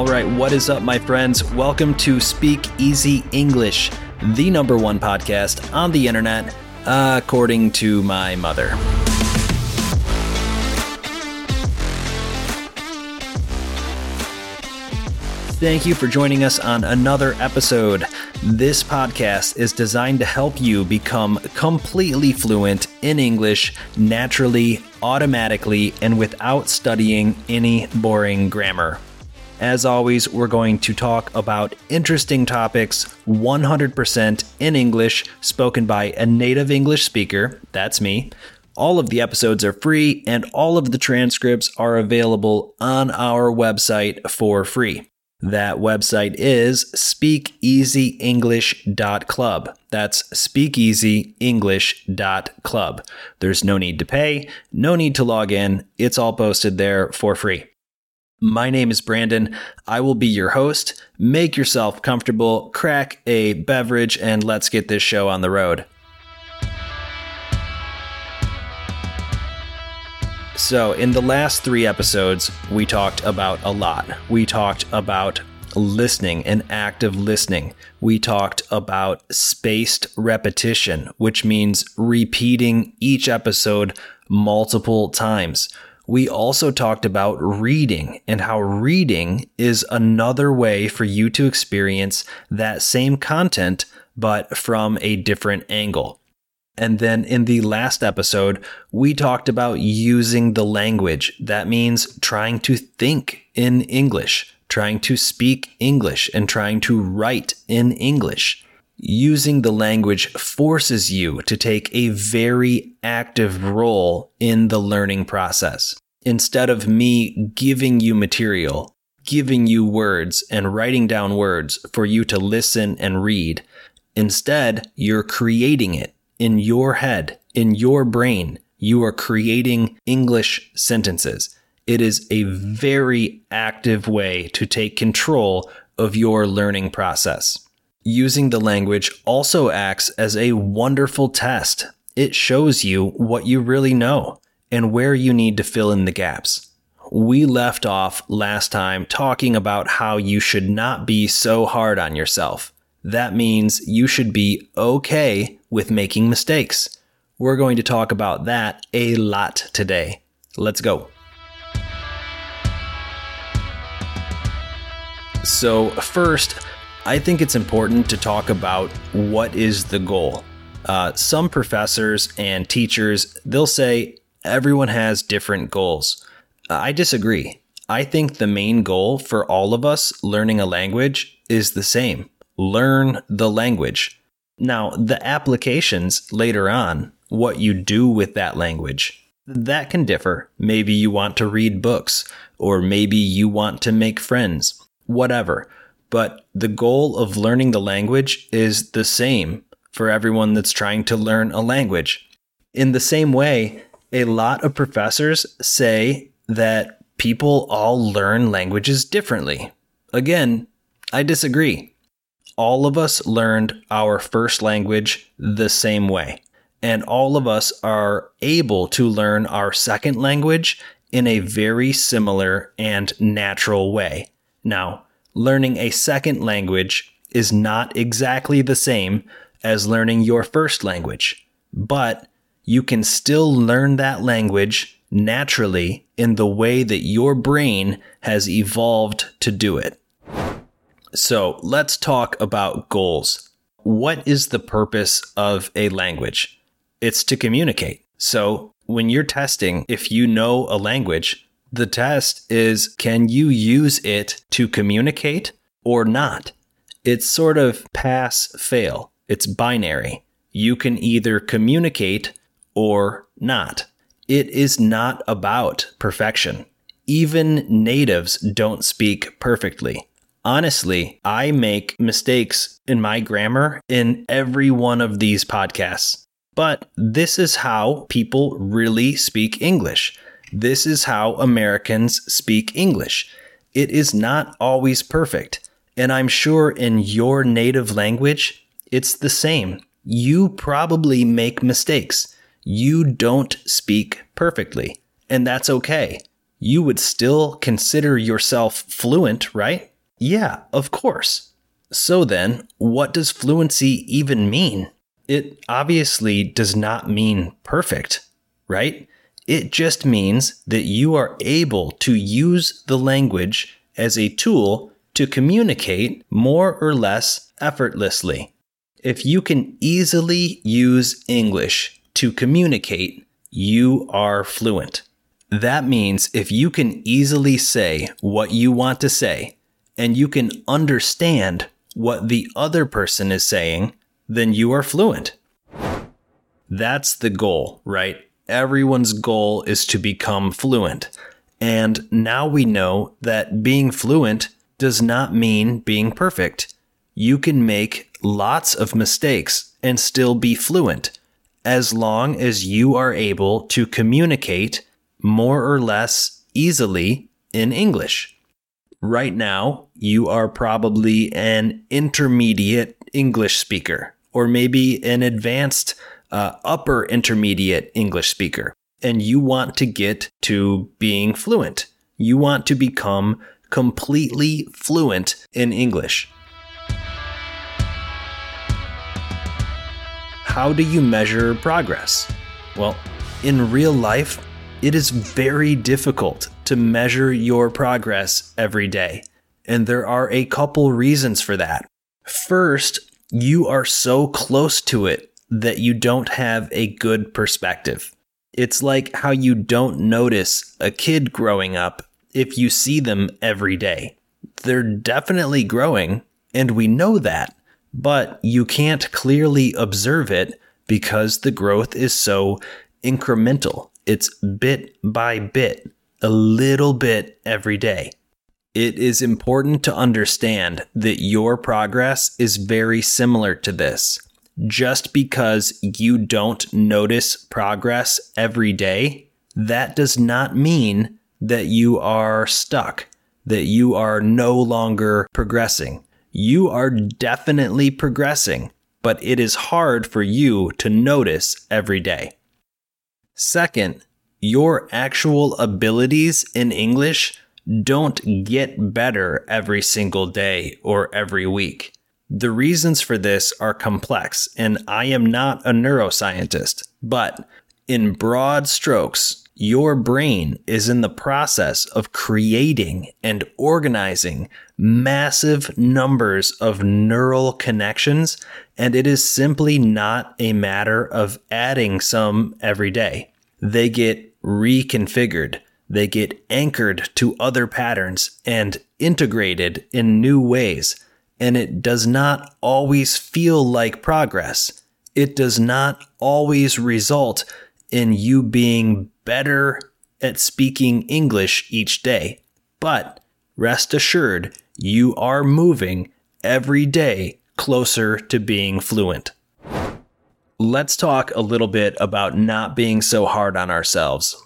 All right, what is up, my friends? Welcome to Speak Easy English, the number one podcast on the internet, according to my mother. Thank you for joining us on another episode. This podcast is designed to help you become completely fluent in English naturally, automatically, and without studying any boring grammar. As always, we're going to talk about interesting topics 100% in English, spoken by a native English speaker. That's me. All of the episodes are free, and all of the transcripts are available on our website for free. That website is speakeasyenglish.club. That's speakeasyenglish.club. There's no need to pay, no need to log in. It's all posted there for free. My name is Brandon. I will be your host. Make yourself comfortable, crack a beverage, and let's get this show on the road. So, in the last three episodes, we talked about a lot. We talked about listening and active listening. We talked about spaced repetition, which means repeating each episode multiple times. We also talked about reading and how reading is another way for you to experience that same content, but from a different angle. And then in the last episode, we talked about using the language. That means trying to think in English, trying to speak English, and trying to write in English. Using the language forces you to take a very active role in the learning process. Instead of me giving you material, giving you words, and writing down words for you to listen and read, instead, you're creating it in your head, in your brain, you are creating English sentences. It is a very active way to take control of your learning process. Using the language also acts as a wonderful test. It shows you what you really know and where you need to fill in the gaps. We left off last time talking about how you should not be so hard on yourself. That means you should be okay with making mistakes. We're going to talk about that a lot today. Let's go. So, first, I think it's important to talk about what is the goal. Uh, some professors and teachers, they'll say everyone has different goals. I disagree. I think the main goal for all of us learning a language is the same learn the language. Now, the applications later on, what you do with that language, that can differ. Maybe you want to read books, or maybe you want to make friends, whatever. But the goal of learning the language is the same for everyone that's trying to learn a language. In the same way, a lot of professors say that people all learn languages differently. Again, I disagree all of us learned our first language the same way. And all of us are able to learn our second language in a very similar and natural way. Now, learning a second language is not exactly the same as learning your first language, but you can still learn that language naturally in the way that your brain has evolved to do it. So let's talk about goals. What is the purpose of a language? It's to communicate. So when you're testing, if you know a language, the test is can you use it to communicate or not? It's sort of pass fail. It's binary. You can either communicate or not. It is not about perfection. Even natives don't speak perfectly. Honestly, I make mistakes in my grammar in every one of these podcasts. But this is how people really speak English. This is how Americans speak English. It is not always perfect. And I'm sure in your native language, it's the same. You probably make mistakes. You don't speak perfectly. And that's okay. You would still consider yourself fluent, right? Yeah, of course. So then, what does fluency even mean? It obviously does not mean perfect, right? It just means that you are able to use the language as a tool to communicate more or less effortlessly. If you can easily use English to communicate, you are fluent. That means if you can easily say what you want to say and you can understand what the other person is saying, then you are fluent. That's the goal, right? Everyone's goal is to become fluent. And now we know that being fluent does not mean being perfect. You can make lots of mistakes and still be fluent as long as you are able to communicate more or less easily in English. Right now, you are probably an intermediate English speaker, or maybe an advanced uh, upper intermediate English speaker, and you want to get to being fluent. You want to become completely fluent in English. How do you measure progress? Well, in real life, it is very difficult to measure your progress every day. And there are a couple reasons for that. First, you are so close to it that you don't have a good perspective. It's like how you don't notice a kid growing up if you see them every day. They're definitely growing, and we know that, but you can't clearly observe it because the growth is so incremental. It's bit by bit, a little bit every day. It is important to understand that your progress is very similar to this. Just because you don't notice progress every day, that does not mean that you are stuck, that you are no longer progressing. You are definitely progressing, but it is hard for you to notice every day. Second, your actual abilities in English don't get better every single day or every week. The reasons for this are complex, and I am not a neuroscientist, but in broad strokes, your brain is in the process of creating and organizing massive numbers of neural connections, and it is simply not a matter of adding some every day. They get reconfigured, they get anchored to other patterns and integrated in new ways, and it does not always feel like progress. It does not always result in you being better at speaking English each day. But rest assured, you are moving every day closer to being fluent. Let's talk a little bit about not being so hard on ourselves.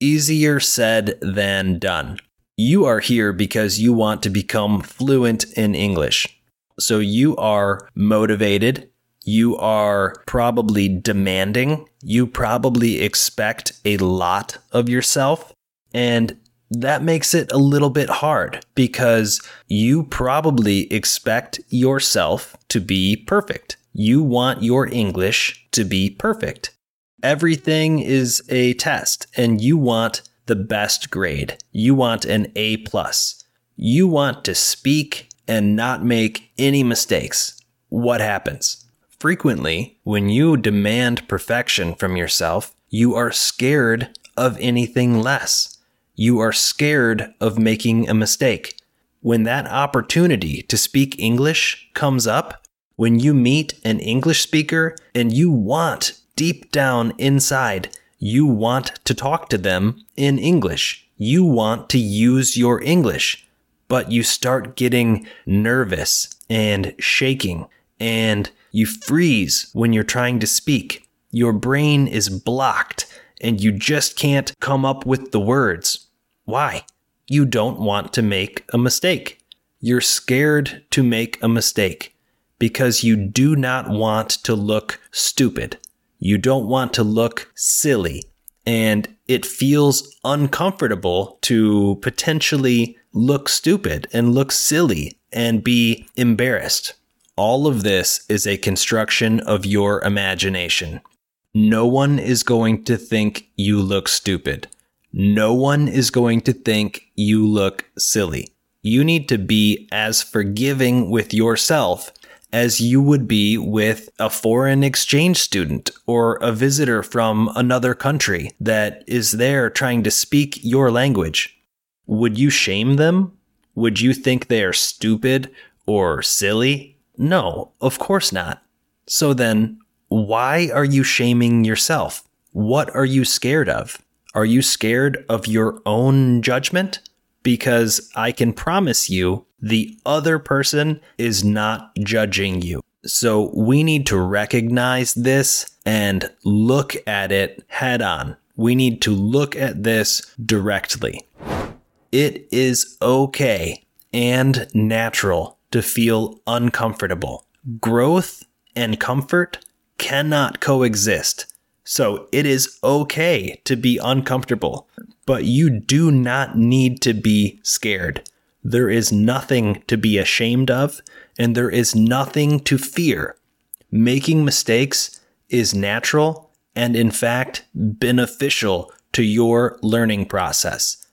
Easier said than done. You are here because you want to become fluent in English. So you are motivated, you are probably demanding, you probably expect a lot of yourself, and that makes it a little bit hard because you probably expect yourself to be perfect. You want your English to be perfect. Everything is a test and you want the best grade. You want an A plus. You want to speak and not make any mistakes. What happens? Frequently, when you demand perfection from yourself, you are scared of anything less you are scared of making a mistake. When that opportunity to speak English comes up, when you meet an English speaker and you want deep down inside, you want to talk to them in English. You want to use your English, but you start getting nervous and shaking and you freeze when you're trying to speak. Your brain is blocked and you just can't come up with the words. Why? You don't want to make a mistake. You're scared to make a mistake because you do not want to look stupid. You don't want to look silly. And it feels uncomfortable to potentially look stupid and look silly and be embarrassed. All of this is a construction of your imagination. No one is going to think you look stupid. No one is going to think you look silly. You need to be as forgiving with yourself as you would be with a foreign exchange student or a visitor from another country that is there trying to speak your language. Would you shame them? Would you think they are stupid or silly? No, of course not. So then, why are you shaming yourself? What are you scared of? Are you scared of your own judgment? Because I can promise you the other person is not judging you. So we need to recognize this and look at it head on. We need to look at this directly. It is okay and natural to feel uncomfortable. Growth and comfort cannot coexist. So it is okay to be uncomfortable, but you do not need to be scared. There is nothing to be ashamed of, and there is nothing to fear. Making mistakes is natural and, in fact, beneficial to your learning process.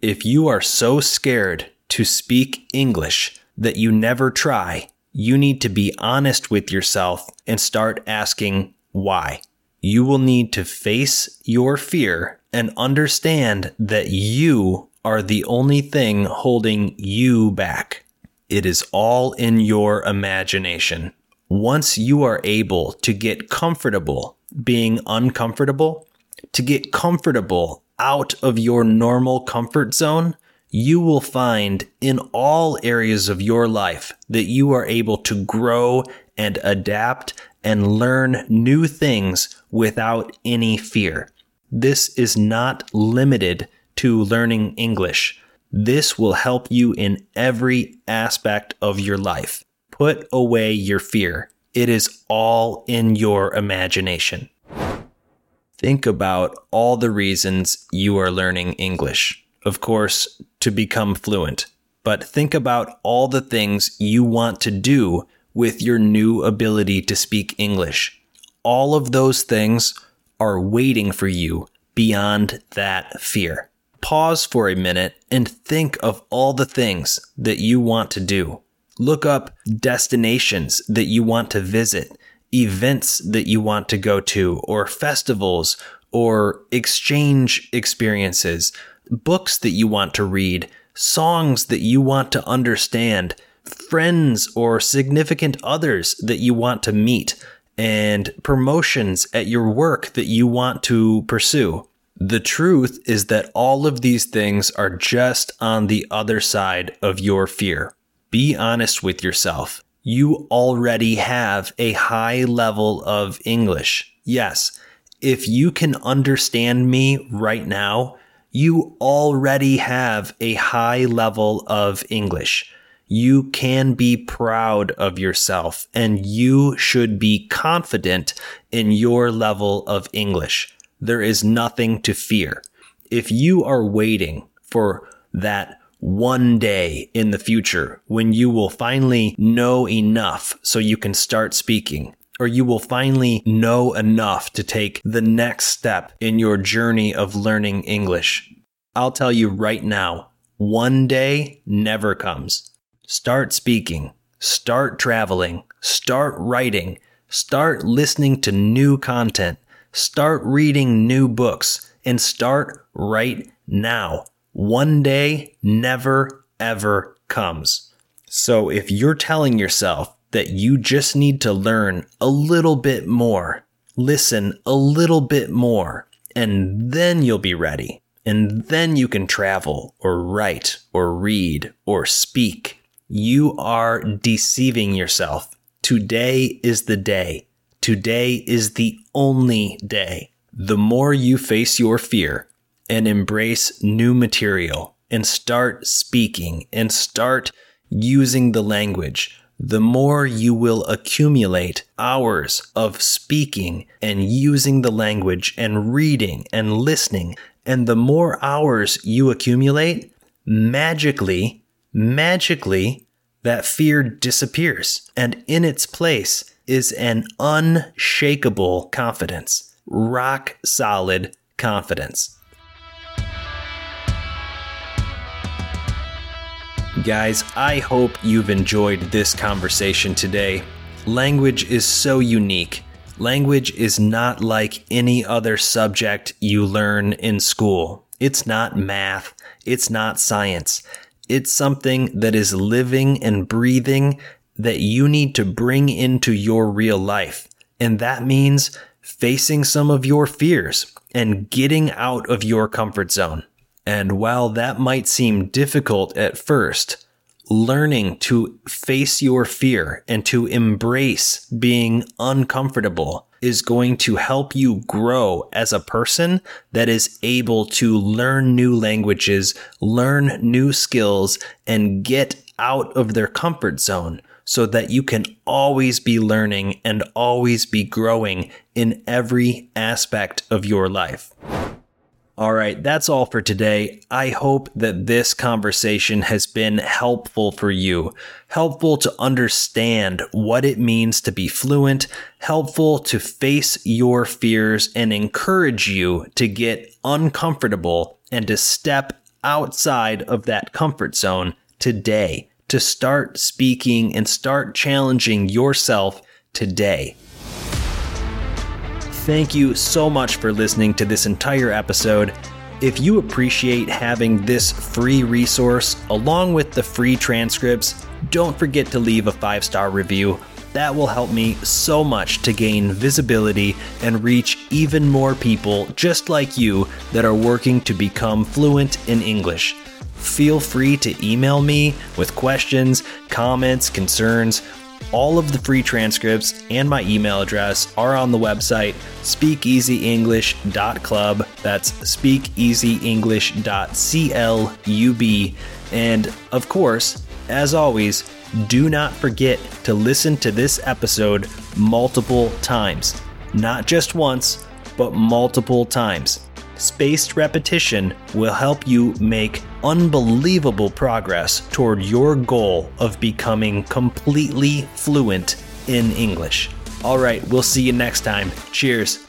If you are so scared to speak English that you never try, you need to be honest with yourself and start asking why. You will need to face your fear and understand that you are the only thing holding you back. It is all in your imagination. Once you are able to get comfortable being uncomfortable, to get comfortable out of your normal comfort zone, you will find in all areas of your life that you are able to grow and adapt and learn new things without any fear. This is not limited to learning English. This will help you in every aspect of your life. Put away your fear. It is all in your imagination. Think about all the reasons you are learning English. Of course, to become fluent. But think about all the things you want to do with your new ability to speak English. All of those things are waiting for you beyond that fear pause for a minute and think of all the things that you want to do. Look up destinations that you want to visit, events that you want to go to, or festivals or exchange experiences, books that you want to read, songs that you want to understand, friends or significant others that you want to meet, and promotions at your work that you want to pursue. The truth is that all of these things are just on the other side of your fear. Be honest with yourself. You already have a high level of English. Yes, if you can understand me right now, you already have a high level of English. You can be proud of yourself and you should be confident in your level of English there is nothing to fear. If you are waiting for that one day in the future when you will finally know enough so you can start speaking, or you will finally know enough to take the next step in your journey of learning English. I'll tell you right now, one day never comes. Start speaking, start traveling, start writing, start listening to new content, Start reading new books and start right now. One day never ever comes. So if you're telling yourself that you just need to learn a little bit more, listen a little bit more, and then you'll be ready. And then you can travel or write or read or speak. You are deceiving yourself. Today is the day. Today is the only day. The more you face your fear and embrace new material and start speaking and start using the language, the more you will accumulate hours of speaking and using the language and reading and listening. And the more hours you accumulate, magically, magically, that fear disappears, and in its place is an unshakable confidence, rock solid confidence. Guys, I hope you've enjoyed this conversation today. Language is so unique. Language is not like any other subject you learn in school. It's not math. It's not science. It's something that is living and breathing that you need to bring into your real life. And that means facing some of your fears and getting out of your comfort zone. And while that might seem difficult at first, learning to face your fear and to embrace being uncomfortable is going to help you grow as a person that is able to learn new languages, learn new skills, and get out of their comfort zone so that you can always be learning and always be growing in every aspect of your life. All right, that's all for today. I hope that this conversation has been helpful for you, helpful to understand what it means to be fluent, helpful to face your fears, and encourage you to get uncomfortable and to step outside of that comfort zone today, to start speaking and start challenging yourself today. Thank you so much for listening to this entire episode. If you appreciate having this free resource along with the free transcripts, don't forget to leave a five star review. That will help me so much to gain visibility and reach even more people just like you that are working to become fluent in English. Feel free to email me with questions, comments, concerns, all of the free transcripts and my email address are on the website speakeasyenglish.club. That's speakeasyenglish.club. And of course, as always, do not forget to listen to this episode multiple times. Not just once, but multiple times. Spaced repetition will help you make unbelievable progress toward your goal of becoming completely fluent in English. All right, we'll see you next time. Cheers.